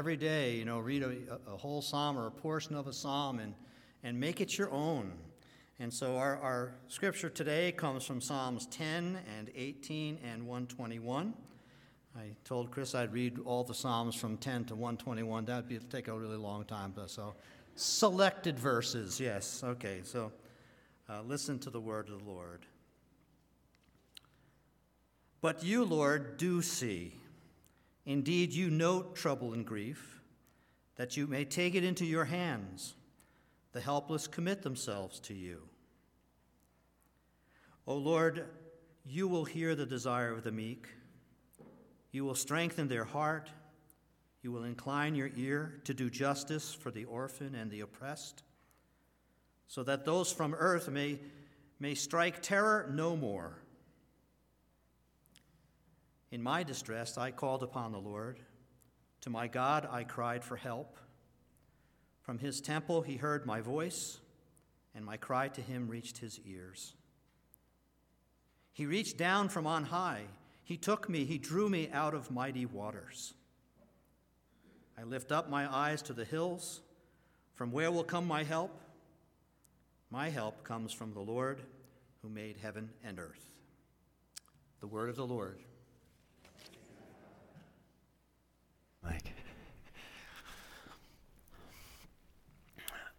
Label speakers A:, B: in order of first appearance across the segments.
A: every day, you know, read a, a, whole psalm or a portion of a psalm and, and make it your own. And so our, our scripture today comes from Psalms 10 and 18 and 121. I told Chris I'd read all the Psalms from 10 to 121. That would take a really long time. So, selected verses, yes. Okay, so uh, listen to the word of the Lord. But you, Lord, do see. Indeed, you note trouble and grief, that you may take it into your hands. The helpless commit themselves to you. O Lord, you will hear the desire of the meek. You will strengthen their heart. You will incline your ear to do justice for the orphan and the oppressed, so that those from earth may, may strike terror no more. In my distress, I called upon the Lord. To my God, I cried for help. From his temple, he heard my voice, and my cry to him reached his ears. He reached down from on high. He took me, he drew me out of mighty waters. I lift up my eyes to the hills. From where will come my help? My help comes from the Lord who made heaven and earth. The word of the Lord.
B: Mike.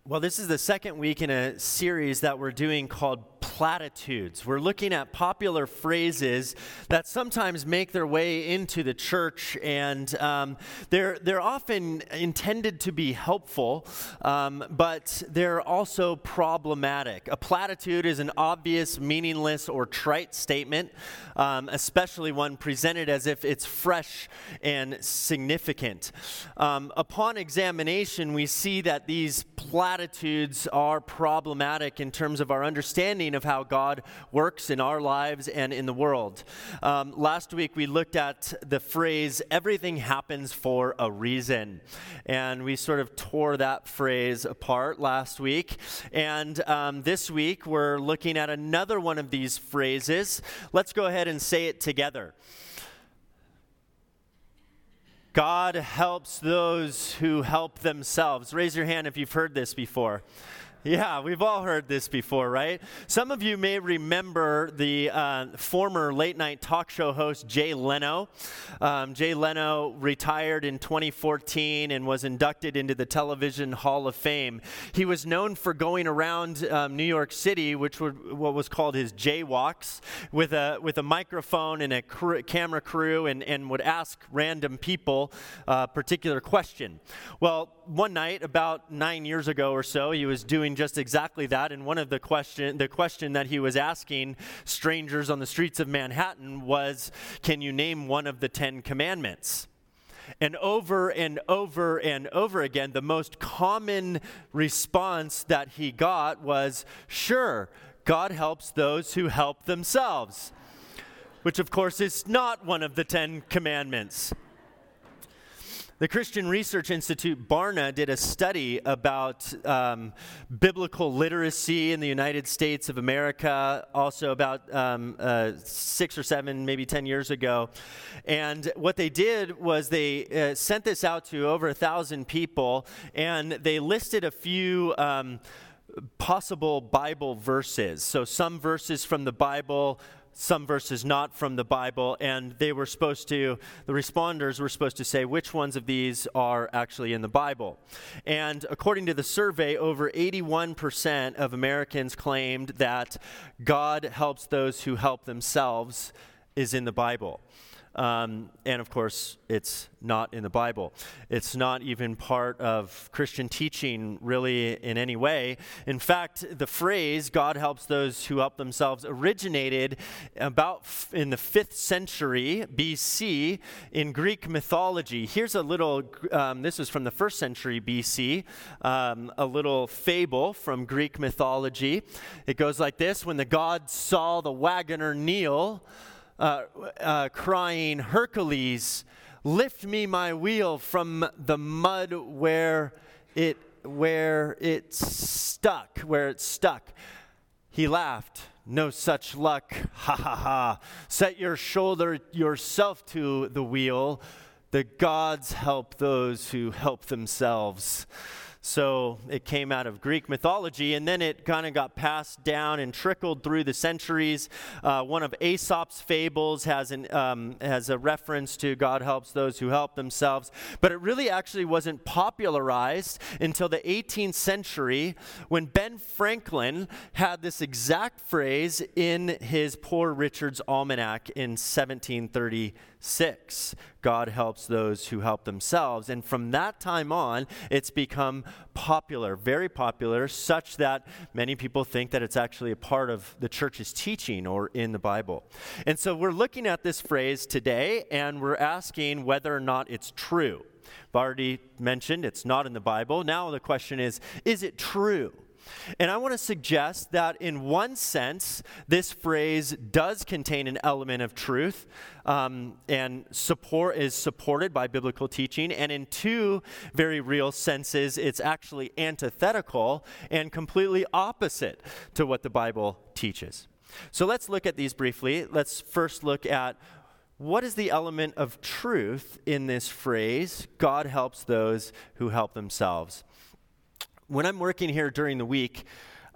B: Well, this is the second week in a series that we're doing called platitudes. We're looking at popular phrases that sometimes make their way into the church, and um, they're, they're often intended to be helpful, um, but they're also problematic. A platitude is an obvious, meaningless, or trite statement, um, especially one presented as if it's fresh and significant. Um, upon examination, we see that these platitudes are problematic in terms of our understanding of how how God works in our lives and in the world. Um, last week we looked at the phrase, everything happens for a reason. And we sort of tore that phrase apart last week. And um, this week we're looking at another one of these phrases. Let's go ahead and say it together. God helps those who help themselves. Raise your hand if you've heard this before. Yeah, we've all heard this before, right? Some of you may remember the uh, former late night talk show host Jay Leno. Um, Jay Leno retired in 2014 and was inducted into the Television Hall of Fame. He was known for going around um, New York City, which was what was called his jaywalks, with a, with a microphone and a cr- camera crew and, and would ask random people a particular question. Well, one night, about nine years ago or so, he was doing just exactly that. And one of the question, the question that he was asking strangers on the streets of Manhattan was, "Can you name one of the Ten Commandments?" And over and over and over again, the most common response that he got was, "Sure, God helps those who help themselves." Which, of course, is not one of the Ten Commandments. The Christian Research Institute, Barna, did a study about um, biblical literacy in the United States of America, also about um, uh, six or seven, maybe 10 years ago. And what they did was they uh, sent this out to over a thousand people, and they listed a few. Um, possible Bible verses. So, some verses from the Bible some verses not from the Bible, and they were supposed to, the responders were supposed to say which ones of these are actually in the Bible. And according to the survey, over 81% of Americans claimed that God helps those who help themselves is in the Bible. Um, and of course, it's not in the Bible. It's not even part of Christian teaching, really, in any way. In fact, the phrase, God helps those who help themselves, originated about f- in the 5th century BC in Greek mythology. Here's a little, um, this is from the 1st century BC, um, a little fable from Greek mythology. It goes like this When the gods saw the wagoner kneel, uh, uh, crying, Hercules, lift me my wheel from the mud where it where it stuck, where it stuck. He laughed. No such luck. Ha ha ha. Set your shoulder yourself to the wheel. the gods help those who help themselves. So it came out of Greek mythology, and then it kind of got passed down and trickled through the centuries. Uh, one of Aesop's fables has, an, um, has a reference to God helps those who help themselves, but it really actually wasn't popularized until the 18th century when Ben Franklin had this exact phrase in his Poor Richard's Almanac in 1730. 6. God helps those who help themselves. And from that time on, it's become popular, very popular, such that many people think that it's actually a part of the church's teaching or in the Bible. And so we're looking at this phrase today and we're asking whether or not it's true. I've already mentioned it's not in the Bible. Now the question is is it true? And I want to suggest that in one sense, this phrase does contain an element of truth um, and support is supported by biblical teaching. And in two very real senses, it's actually antithetical and completely opposite to what the Bible teaches. So let's look at these briefly. Let's first look at what is the element of truth in this phrase God helps those who help themselves when I'm working here during the week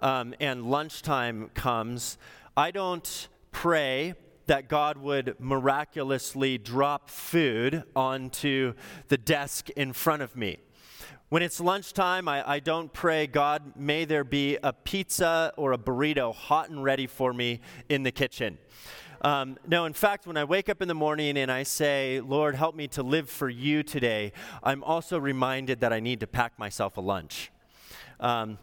B: um, and lunchtime comes, I don't pray that God would miraculously drop food onto the desk in front of me. When it's lunchtime, I, I, don't pray, God, may there be a pizza or a burrito hot and ready for me in the kitchen. Um, no, in fact, when I wake up in the morning and I say, Lord, help me to live for you today, I'm also reminded that I need to pack myself a lunch. Um,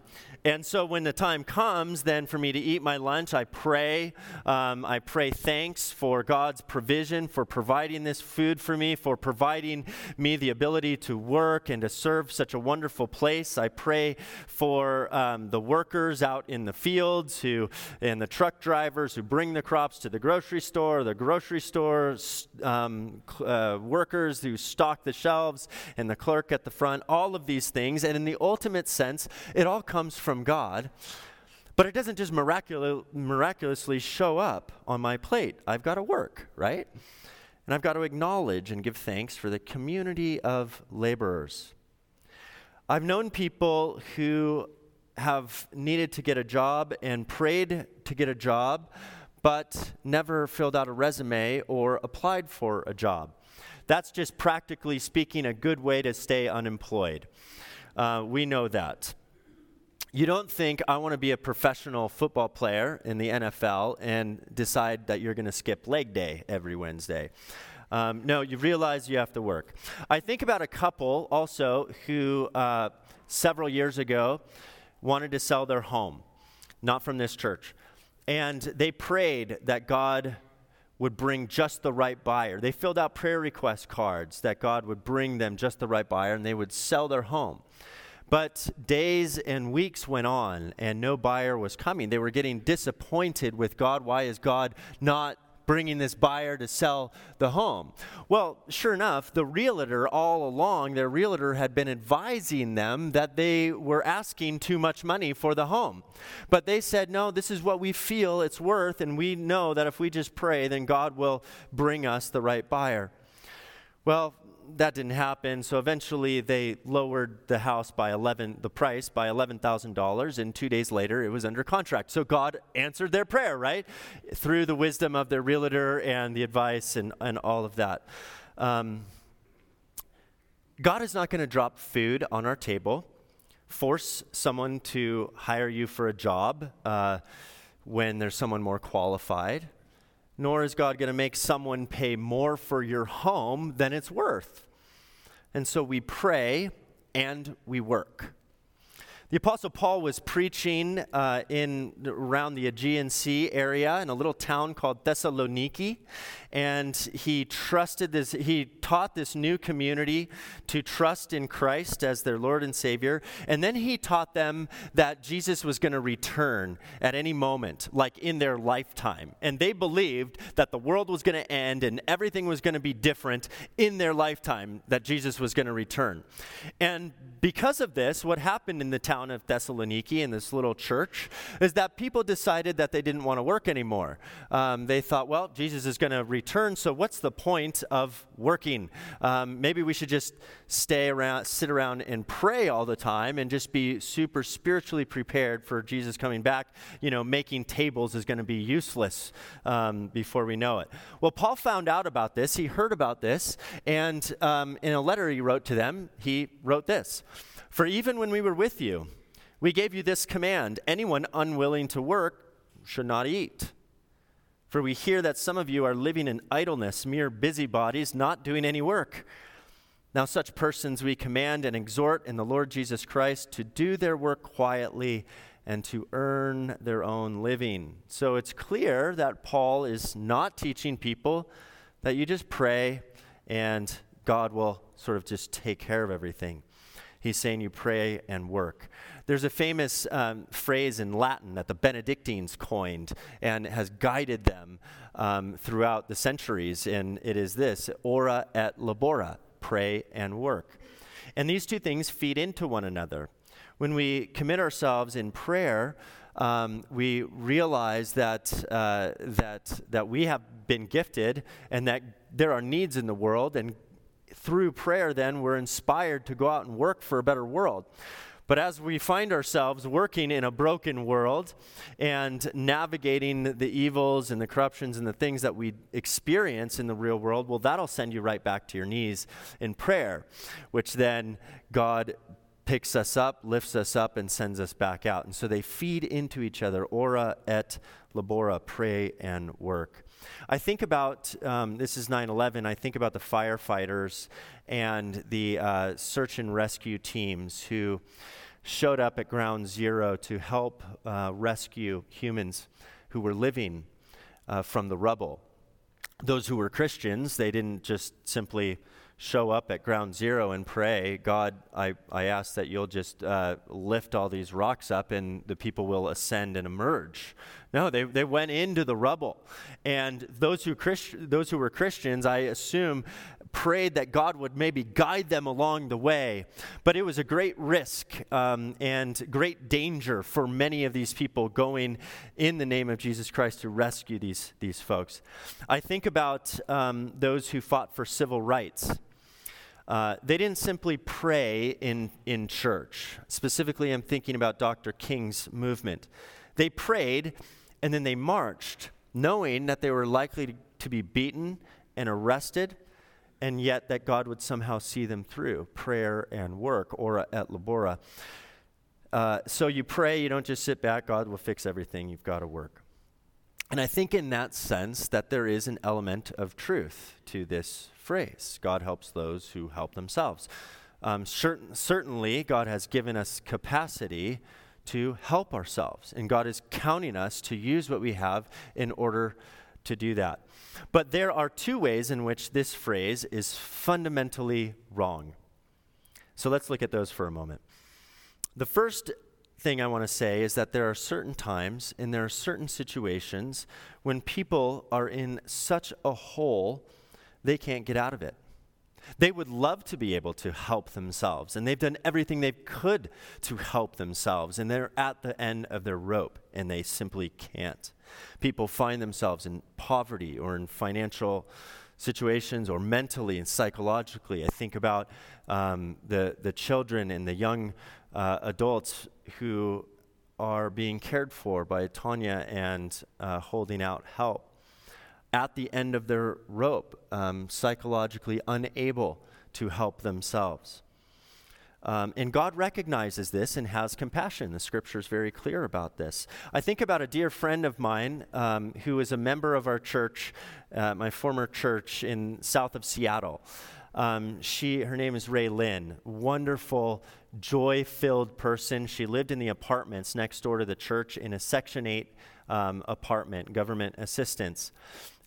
B: and so when the time comes then for me to eat my lunch, I pray. Um, I pray thanks for God's provision, for providing this food for me, for providing me the ability to work and to serve such a wonderful place. I pray for um, the workers out in the fields who, and the truck drivers who bring the crops to the grocery store, the grocery store um, uh, workers who stock the shelves, and the clerk at the front, all of these things. And in the ultimate sense, it all comes from God, but it doesn't just miraculous, miraculously show up on my plate. I've got to work, right? And I've got to acknowledge and give thanks for the community of laborers. I've known people who have needed to get a job and prayed to get a job, but never filled out a resume or applied for a job. That's just practically speaking a good way to stay unemployed. Uh, we know that you don't think I want to be a professional football player in the NFL and decide that you're going to skip leg day every Wednesday. Um, no, you realize you have to work. I think about a couple also who uh, several years ago wanted to sell their home, not from this church. And they prayed that God would bring just the right buyer. They filled out prayer request cards that God would bring them just the right buyer and they would sell their home. But days and weeks went on and no buyer was coming. They were getting disappointed with God. Why is God not bringing this buyer to sell the home? Well, sure enough, the realtor all along, their realtor had been advising them that they were asking too much money for the home. But they said, no, this is what we feel it's worth, and we know that if we just pray, then God will bring us the right buyer. Well, that didn't happen. So eventually they lowered the house by 11, the price by $11,000. And two days later, it was under contract. So God answered their prayer, right? Through the wisdom of their realtor and the advice and, and all of that. Um, God is not going to drop food on our table, force someone to hire you for a job uh, when there's someone more qualified nor is God going to make someone pay more for your home than it's worth. And so we pray and we work. The Apostle Paul was preaching uh, in around the Aegean Sea area in a little town called Thessaloniki, and he trusted this. He taught this new community to trust in Christ as their Lord and Savior, and then he taught them that Jesus was going to return at any moment, like in their lifetime, and they believed that the world was going to end and everything was going to be different in their lifetime. That Jesus was going to return, and because of this, what happened in the town town of Thessaloniki in this little church is that people decided that they didn't want to work anymore. Um, they thought, well, Jesus is going to return, so what's the point of working? Um, maybe we should just stay around, sit around and pray all the time and just be super spiritually prepared for Jesus coming back. You know, making tables is going to be useless um, before we know it. Well, Paul found out about this. He heard about this, and um, in a letter he wrote to them, he wrote this For even when we were with you, we gave you this command anyone unwilling to work should not eat. For we hear that some of you are living in idleness, mere busybodies, not doing any work. Now, such persons we command and exhort in the Lord Jesus Christ to do their work quietly and to earn their own living. So it's clear that Paul is not teaching people that you just pray and God will sort of just take care of everything. He's saying you pray and work. There's a famous um, phrase in Latin that the Benedictines coined and has guided them um, throughout the centuries, and it is this ora et labora, pray and work. And these two things feed into one another. When we commit ourselves in prayer, um, we realize that, uh, that, that we have been gifted and that there are needs in the world, and through prayer, then, we're inspired to go out and work for a better world. But as we find ourselves working in a broken world and navigating the evils and the corruptions and the things that we experience in the real world, well, that'll send you right back to your knees in prayer, which then God picks us up, lifts us up, and sends us back out. And so they feed into each other. Ora et labora, pray and work. I think about um, this is 9 11. I think about the firefighters and the uh, search and rescue teams who showed up at ground zero to help uh, rescue humans who were living uh, from the rubble. Those who were Christians, they didn't just simply show up at ground zero and pray, God, I, I ask that you'll just uh, lift all these rocks up and the people will ascend and emerge. No, they, they went into the rubble. And those who, Christ, those who were Christians, I assume, prayed that God would maybe guide them along the way. But it was a great risk um, and great danger for many of these people going in the name of Jesus Christ to rescue these, these folks. I think about um, those who fought for civil rights. Uh, they didn't simply pray in, in church. Specifically, I'm thinking about Dr. King's movement. They prayed and then they marched, knowing that they were likely to be beaten and arrested, and yet that God would somehow see them through prayer and work, ora et labora. Uh, so you pray, you don't just sit back, God will fix everything, you've got to work. And I think in that sense that there is an element of truth to this phrase God helps those who help themselves. Um, certain, certainly, God has given us capacity to help ourselves, and God is counting us to use what we have in order to do that. But there are two ways in which this phrase is fundamentally wrong. So let's look at those for a moment. The first thing I want to say is that there are certain times and there are certain situations when people are in such a hole they can't get out of it. They would love to be able to help themselves, and they've done everything they could to help themselves, and they're at the end of their rope, and they simply can't. People find themselves in poverty or in financial situations or mentally and psychologically. I think about um, the, the children and the young uh, adults who are being cared for by Tanya and uh, holding out help at the end of their rope, um, psychologically unable to help themselves. Um, and God recognizes this and has compassion. The scripture is very clear about this. I think about a dear friend of mine um, who is a member of our church, uh, my former church in south of Seattle. Um, she, her name is Ray Lynn. Wonderful, joy-filled person. She lived in the apartments next door to the church in a Section 8 um, apartment, government assistance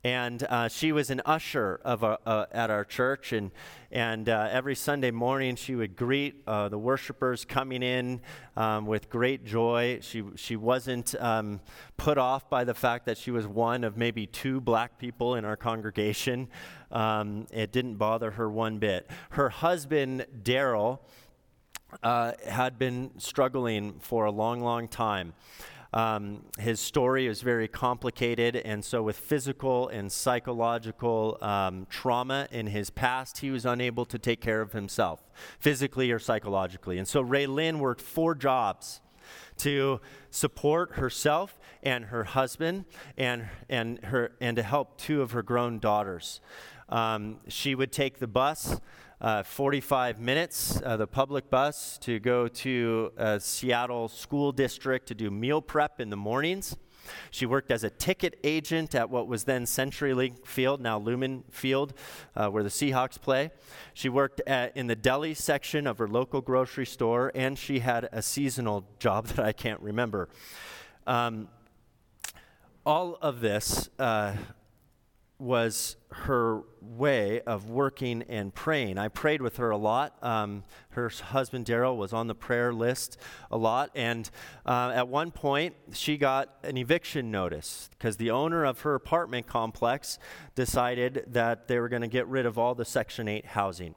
B: and uh, she was an usher of a, uh, at our church and, and uh, every sunday morning she would greet uh, the worshipers coming in um, with great joy. She, she wasn't um, put off by the fact that she was one of maybe two black people in our congregation. Um, it didn't bother her one bit. Her husband daryl uh, had been struggling for a long, long time. Um, his story is very complicated, and so with physical and psychological um, trauma in his past, he was unable to take care of himself, physically or psychologically. And so Ray Lynn worked four jobs to support herself and her husband and, and, her, and to help two of her grown daughters. Um, she would take the bus uh, 45 minutes, uh, the public bus, to go to a Seattle school district to do meal prep in the mornings. She worked as a ticket agent at what was then CenturyLink Field, now Lumen Field, uh, where the Seahawks play. She worked at, in the deli section of her local grocery store, and she had a seasonal job that I can't remember. Um, all of this uh, was her way of working and praying. I prayed with her a lot. Um, her husband Daryl was on the prayer list a lot, and uh, at one point she got an eviction notice because the owner of her apartment complex decided that they were going to get rid of all the Section 8 housing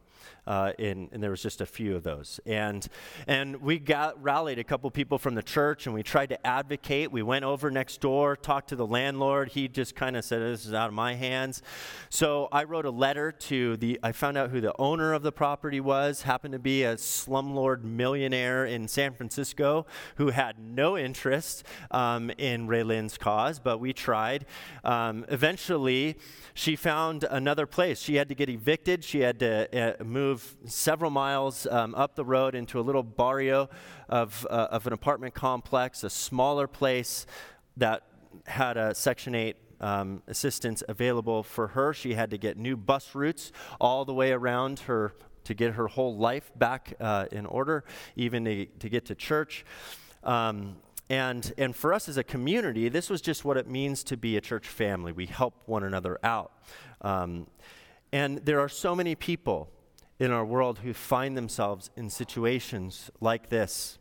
B: uh, in, and there was just a few of those. And, and we got rallied a couple people from the church, and we tried to advocate. We went over next door, talked to the landlord. He just kind of said, "This is out of my hands." So I wrote a letter to the. I found out who the owner of the property was. Happened to be a slumlord millionaire in San Francisco who had no interest um, in Raylin's cause, but we tried. Um, eventually, she found another place. She had to get evicted. She had to uh, move drove several miles um, up the road into a little barrio of, uh, of an apartment complex, a smaller place that had a Section 8 um, assistance available for her. She had to get new bus routes all the way around her to get her whole life back uh, in order, even to, to get to church. Um, and, and for us as a community, this was just what it means to be a church family. We help one another out. Um, and there are so many people in our world who find themselves in situations like this.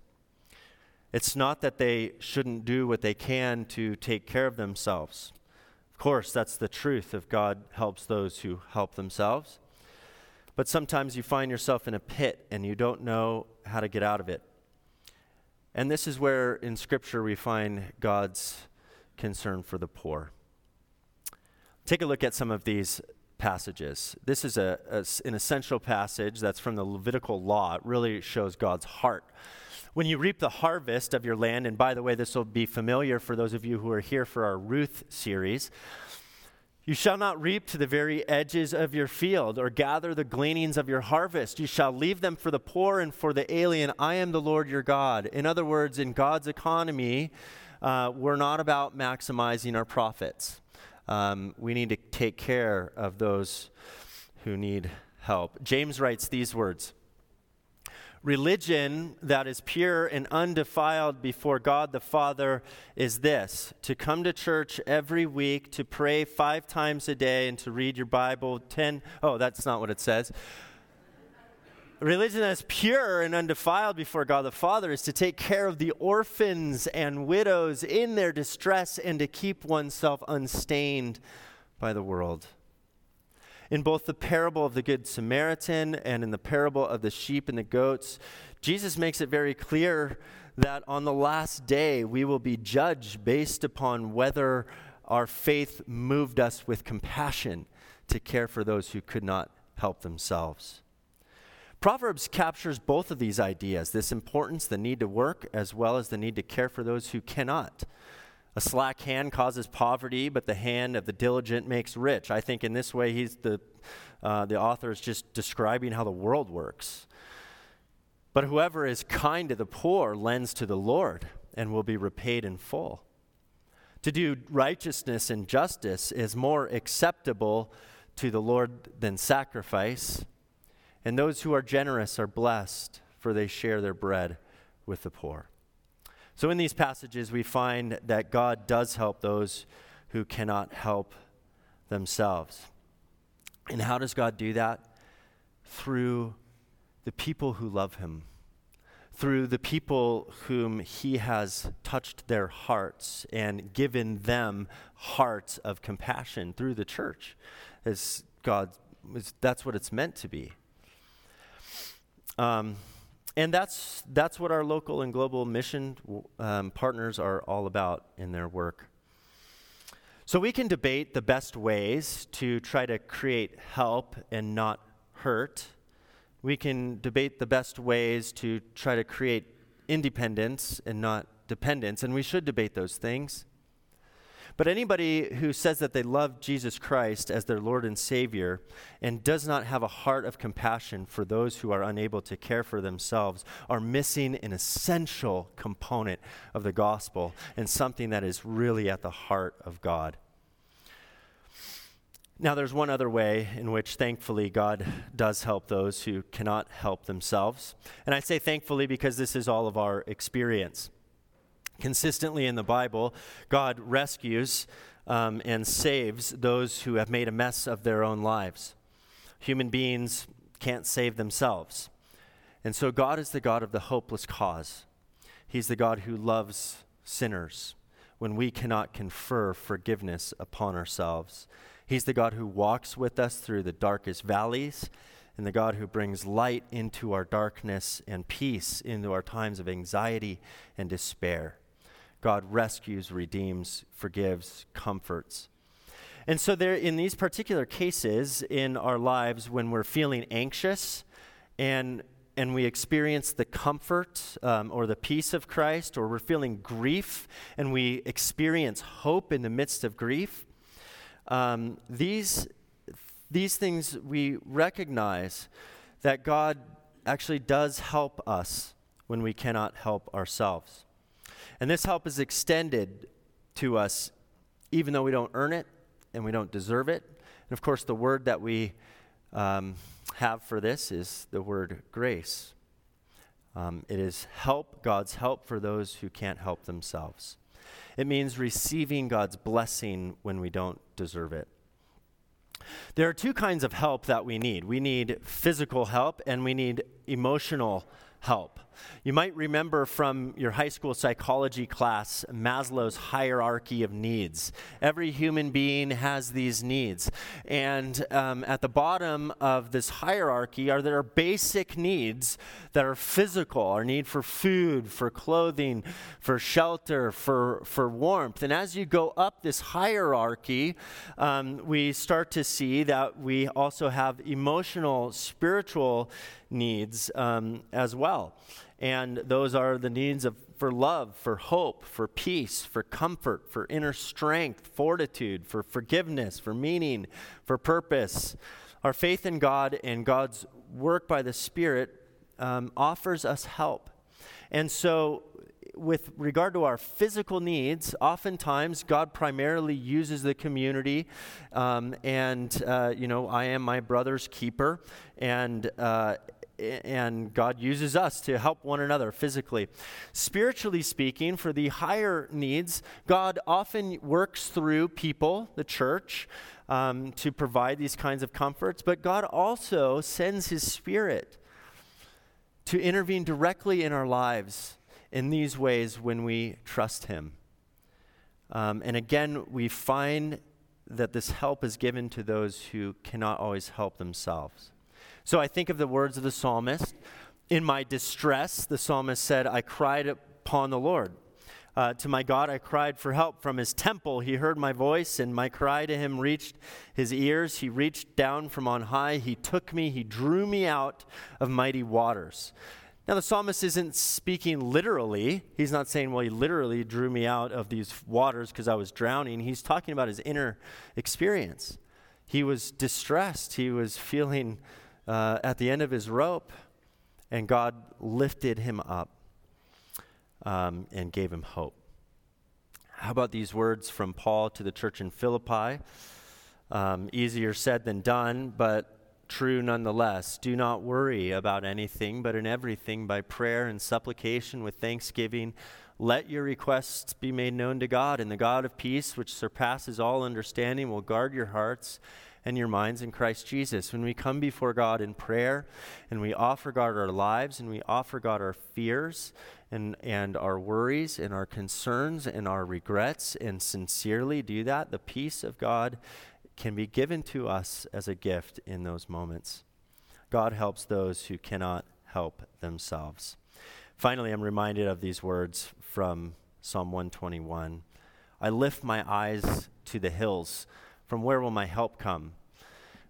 B: It's not that they shouldn't do what they can to take care of themselves. Of course, that's the truth if God helps those who help themselves. But sometimes you find yourself in a pit and you don't know how to get out of it. And this is where in Scripture we find God's concern for the poor. Take a look at some of these passages. This is a, a, an essential passage that's from the Levitical law. It really shows God's heart. When you reap the harvest of your land, and by the way, this will be familiar for those of you who are here for our Ruth series. You shall not reap to the very edges of your field or gather the gleanings of your harvest. You shall leave them for the poor and for the alien. I am the Lord your God. In other words, in God's economy, uh, we're not about maximizing our profits um, we need to take care of those who need help. James writes these words Religion that is pure and undefiled before God the Father is this to come to church every week, to pray five times a day, and to read your Bible 10. Oh, that's not what it says religion that's pure and undefiled before God the Father is to take care of the orphans and widows in their distress and to keep oneself unstained by the world. In both the parable of the Good Samaritan and in the parable of the sheep and the goats, Jesus makes it very clear that on the last day we will be judged based upon whether our faith moved us with compassion to care for those who could not help themselves. Proverbs captures both of these ideas this importance, the need to work, as well as the need to care for those who cannot. A slack hand causes poverty, but the hand of the diligent makes rich. I think in this way, he's the, uh, the author is just describing how the world works. But whoever is kind to the poor lends to the Lord and will be repaid in full. To do righteousness and justice is more acceptable to the Lord than sacrifice and those who are generous are blessed, for they share their bread with the poor. So, in these passages, we find that God does help those who cannot help themselves. And how does God do that? Through the people who love Him, through the people whom He has touched their hearts and given them hearts of compassion through the church. As God, that's what it's meant to be. Um, And that's, that's what our local and global mission um, partners are all about in their work. So we can debate the best ways to try to create help and not hurt. We can debate the best ways to try to create independence and not dependence, and we should debate those things. But anybody who says that they love Jesus Christ as their Lord and Savior and does not have a heart of compassion for those who are unable to care for themselves are missing an essential component of the gospel and something that is really at the heart of God. Now, there's one other way in which, thankfully, God does help those who cannot help themselves. And I say thankfully because this is all of our experience. Consistently in the Bible, God rescues um, and saves those who have made a mess of their own lives. Human beings can't save themselves. And so God is the God of the hopeless cause. He's the God who loves sinners when we cannot confer forgiveness upon ourselves. He's the God who walks with us through the darkest valleys and the God who brings light into our darkness and peace into our times of anxiety and despair. God rescues, redeems, forgives, comforts. And so, there, in these particular cases in our lives, when we're feeling anxious and, and we experience the comfort um, or the peace of Christ, or we're feeling grief and we experience hope in the midst of grief, um, these, these things we recognize that God actually does help us when we cannot help ourselves. And this help is extended to us even though we don't earn it and we don't deserve it. And of course, the word that we um, have for this is the word grace. Um, it is help, God's help for those who can't help themselves. It means receiving God's blessing when we don't deserve it. There are two kinds of help that we need we need physical help and we need emotional help. You might remember from your high school psychology class Maslow's hierarchy of needs. Every human being has these needs. And um, at the bottom of this hierarchy are there basic needs that are physical our need for food, for clothing, for shelter, for, for warmth. And as you go up this hierarchy, um, we start to see that we also have emotional, spiritual needs um, as well. And those are the needs of, for love, for hope, for peace, for comfort, for inner strength, fortitude, for forgiveness, for meaning, for purpose. Our faith in God and God's work by the Spirit um, offers us help. And so, with regard to our physical needs, oftentimes God primarily uses the community. Um, and, uh, you know, I am my brother's keeper. And, uh, and God uses us to help one another physically. Spiritually speaking, for the higher needs, God often works through people, the church, um, to provide these kinds of comforts, but God also sends His Spirit to intervene directly in our lives in these ways when we trust Him. Um, and again, we find that this help is given to those who cannot always help themselves. So I think of the words of the psalmist. In my distress, the psalmist said, I cried upon the Lord. Uh, to my God, I cried for help from his temple. He heard my voice, and my cry to him reached his ears. He reached down from on high. He took me, he drew me out of mighty waters. Now, the psalmist isn't speaking literally. He's not saying, well, he literally drew me out of these waters because I was drowning. He's talking about his inner experience. He was distressed, he was feeling uh, at the end of his rope, and God lifted him up um, and gave him hope. How about these words from Paul to the church in Philippi? Um, easier said than done, but true nonetheless. Do not worry about anything, but in everything, by prayer and supplication with thanksgiving, let your requests be made known to God, and the God of peace, which surpasses all understanding, will guard your hearts and your minds in Christ Jesus. When we come before God in prayer and we offer God our lives and we offer God our fears and, and our worries and our concerns and our regrets and sincerely do that, the peace of God can be given to us as a gift in those moments. God helps those who cannot help themselves. Finally, I'm reminded of these words from Psalm 121 I lift my eyes to the hills. From where will my help come?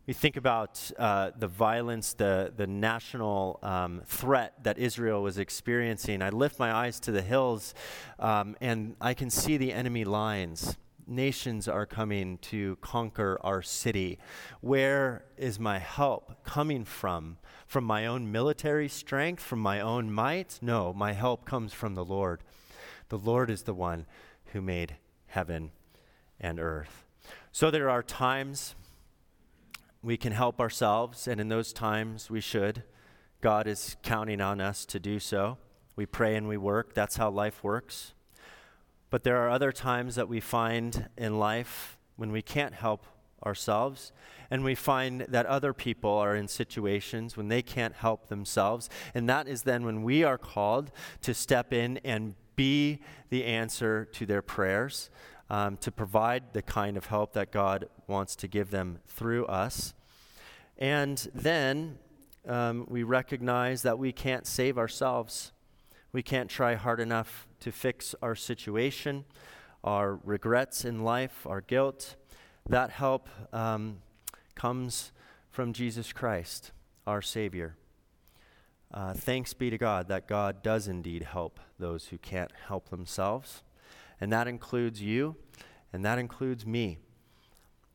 B: We think about uh, the violence, the, the national um, threat that Israel was experiencing. I lift my eyes to the hills um, and I can see the enemy lines. Nations are coming to conquer our city. Where is my help coming from? From my own military strength, from my own might? No, my help comes from the Lord. The Lord is the one who made heaven and earth. So there are times we can help ourselves, and in those times we should. God is counting on us to do so. We pray and we work. That's how life works. But there are other times that we find in life when we can't help ourselves, and we find that other people are in situations when they can't help themselves. And that is then when we are called to step in and be the answer to their prayers um, to provide the kind of help that God wants to give them through us. And then um, we recognize that we can't save ourselves. We can't try hard enough to fix our situation, our regrets in life, our guilt. That help um, comes from Jesus Christ, our Savior. Uh, thanks be to God that God does indeed help those who can't help themselves and that includes you, and that includes me.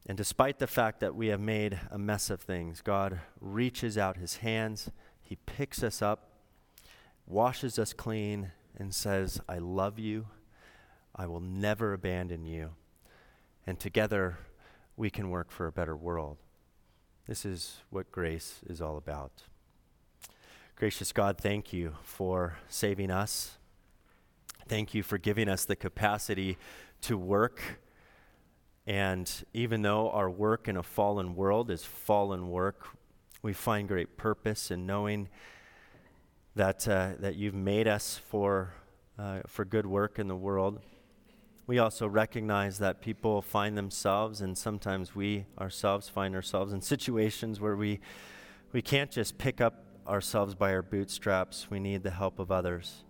B: And despite the fact that we have made a mess of things, God reaches out his hands, he picks us up, washes us clean, and says, I love you. I will never abandon you. And together we can work for a better world. This is what grace is all about. Gracious God, thank you for saving us Thank you for giving us the capacity to work. And even though our work in a fallen world is fallen work, we find great purpose in knowing that, uh, that you've made us for, uh, for good work in the world. We also recognize that people find themselves, and sometimes we ourselves find ourselves in situations where we, we can't just pick up ourselves by our bootstraps. We need the help of others.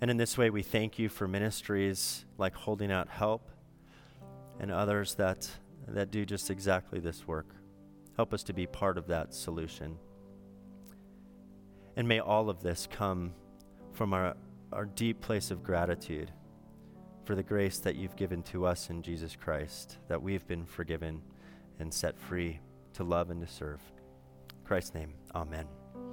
B: And in this way, we thank you for ministries like Holding Out Help and others that, that do just exactly this work. Help us to be part of that solution. And may all of this come from our, our deep place of gratitude for the grace that you've given to us in Jesus Christ, that we've been forgiven and set free to love and to serve. In Christ's name, amen.